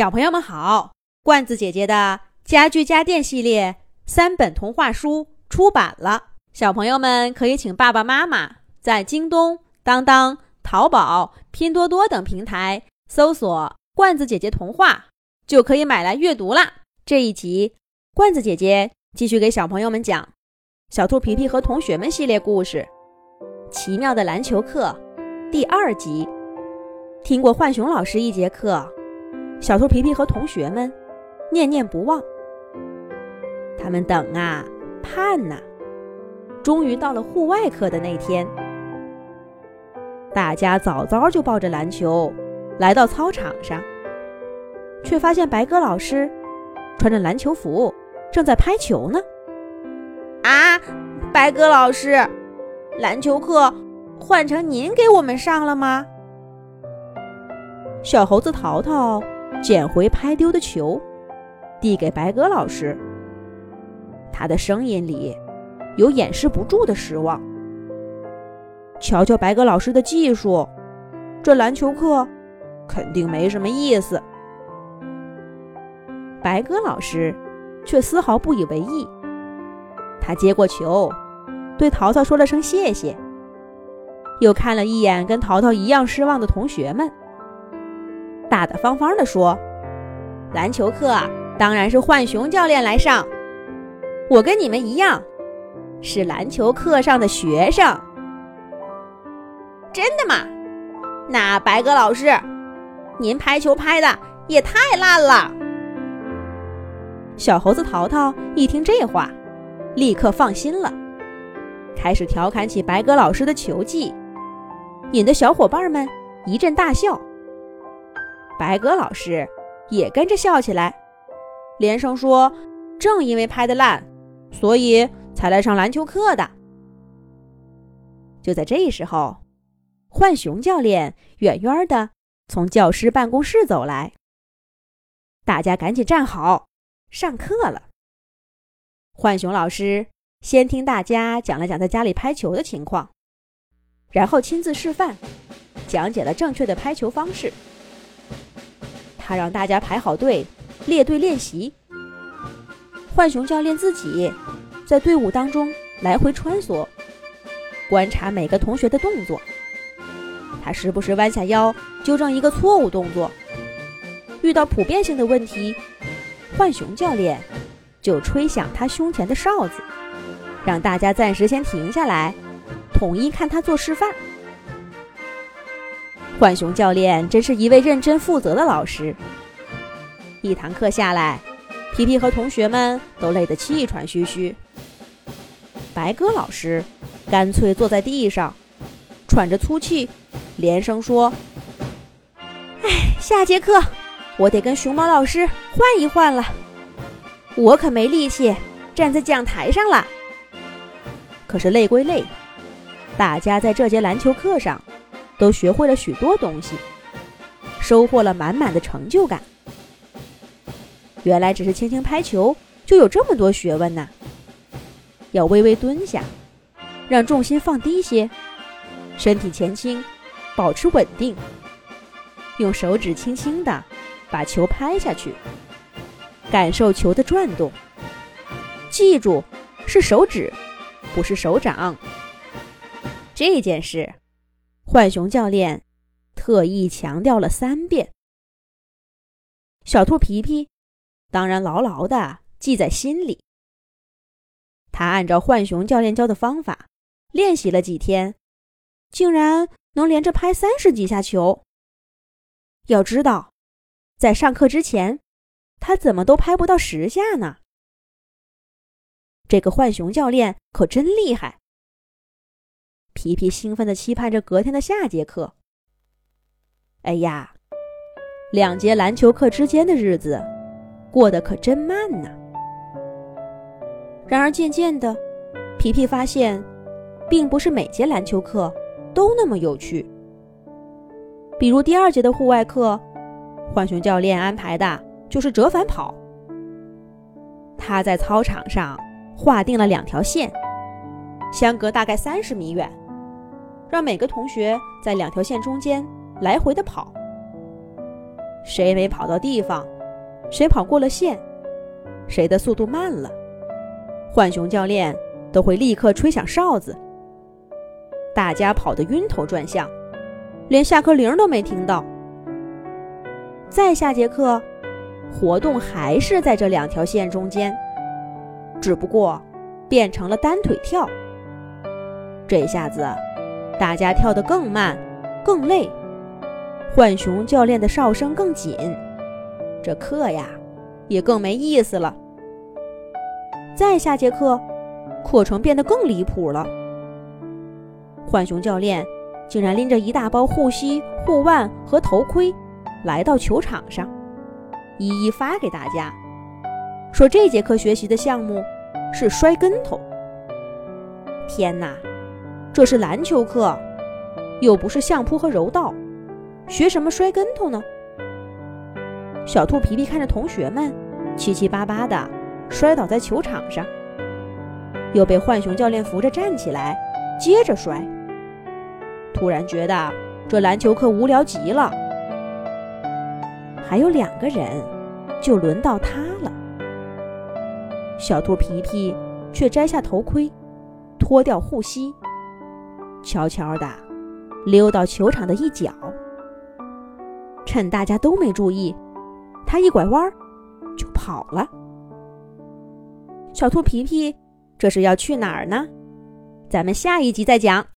小朋友们好，罐子姐姐的家具家电系列三本童话书出版了，小朋友们可以请爸爸妈妈在京东、当当、淘宝、拼多多等平台搜索“罐子姐姐童话”，就可以买来阅读啦。这一集，罐子姐姐继续给小朋友们讲《小兔皮皮和同学们》系列故事《奇妙的篮球课》第二集。听过浣熊老师一节课。小兔皮皮和同学们念念不忘，他们等啊盼呐，终于到了户外课的那天。大家早早就抱着篮球来到操场上，却发现白鸽老师穿着篮球服正在拍球呢。啊，白鸽老师，篮球课换成您给我们上了吗？小猴子淘淘。捡回拍丢的球，递给白鸽老师。他的声音里有掩饰不住的失望。瞧瞧白鸽老师的技术，这篮球课肯定没什么意思。白鸽老师却丝毫不以为意。他接过球，对淘淘说了声谢谢，又看了一眼跟淘淘一样失望的同学们。大大方方地说：“篮球课当然是浣熊教练来上，我跟你们一样，是篮球课上的学生。真的吗？那白鸽老师，您拍球拍的也太烂了。”小猴子淘淘一听这话，立刻放心了，开始调侃起白鸽老师的球技，引得小伙伴们一阵大笑。白鸽老师也跟着笑起来，连声说：“正因为拍的烂，所以才来上篮球课的。”就在这时候，浣熊教练远远的从教师办公室走来，大家赶紧站好，上课了。浣熊老师先听大家讲了讲在家里拍球的情况，然后亲自示范，讲解了正确的拍球方式。他让大家排好队，列队练习。浣熊教练自己在队伍当中来回穿梭，观察每个同学的动作。他时不时弯下腰纠正一个错误动作。遇到普遍性的问题，浣熊教练就吹响他胸前的哨子，让大家暂时先停下来，统一看他做示范。浣熊教练真是一位认真负责的老师。一堂课下来，皮皮和同学们都累得气喘吁吁。白鸽老师干脆坐在地上，喘着粗气，连声说：“哎，下节课我得跟熊猫老师换一换了，我可没力气站在讲台上了。”可是累归累，大家在这节篮球课上。都学会了许多东西，收获了满满的成就感。原来只是轻轻拍球就有这么多学问呐！要微微蹲下，让重心放低些，身体前倾，保持稳定，用手指轻轻的把球拍下去，感受球的转动。记住，是手指，不是手掌。这件事。浣熊教练特意强调了三遍。小兔皮皮当然牢牢的记在心里。他按照浣熊教练教的方法练习了几天，竟然能连着拍三十几下球。要知道，在上课之前，他怎么都拍不到十下呢？这个浣熊教练可真厉害。皮皮兴奋地期盼着隔天的下节课。哎呀，两节篮球课之间的日子过得可真慢呐。然而渐渐的，皮皮发现，并不是每节篮球课都那么有趣。比如第二节的户外课，浣熊教练安排的就是折返跑。他在操场上划定了两条线，相隔大概三十米远。让每个同学在两条线中间来回的跑。谁没跑到地方，谁跑过了线，谁的速度慢了，浣熊教练都会立刻吹响哨子。大家跑得晕头转向，连下课铃都没听到。再下节课，活动还是在这两条线中间，只不过变成了单腿跳。这下子，大家跳得更慢，更累。浣熊教练的哨声更紧，这课呀也更没意思了。再下节课，课程变得更离谱了。浣熊教练竟然拎着一大包护膝、护腕和头盔。来到球场上，一一发给大家，说这节课学习的项目是摔跟头。天哪，这是篮球课，又不是相扑和柔道，学什么摔跟头呢？小兔皮皮看着同学们七七八八的摔倒在球场上，又被浣熊教练扶着站起来，接着摔。突然觉得这篮球课无聊极了。还有两个人，就轮到他了。小兔皮皮却摘下头盔，脱掉护膝，悄悄地溜到球场的一角。趁大家都没注意，他一拐弯就跑了。小兔皮皮这是要去哪儿呢？咱们下一集再讲。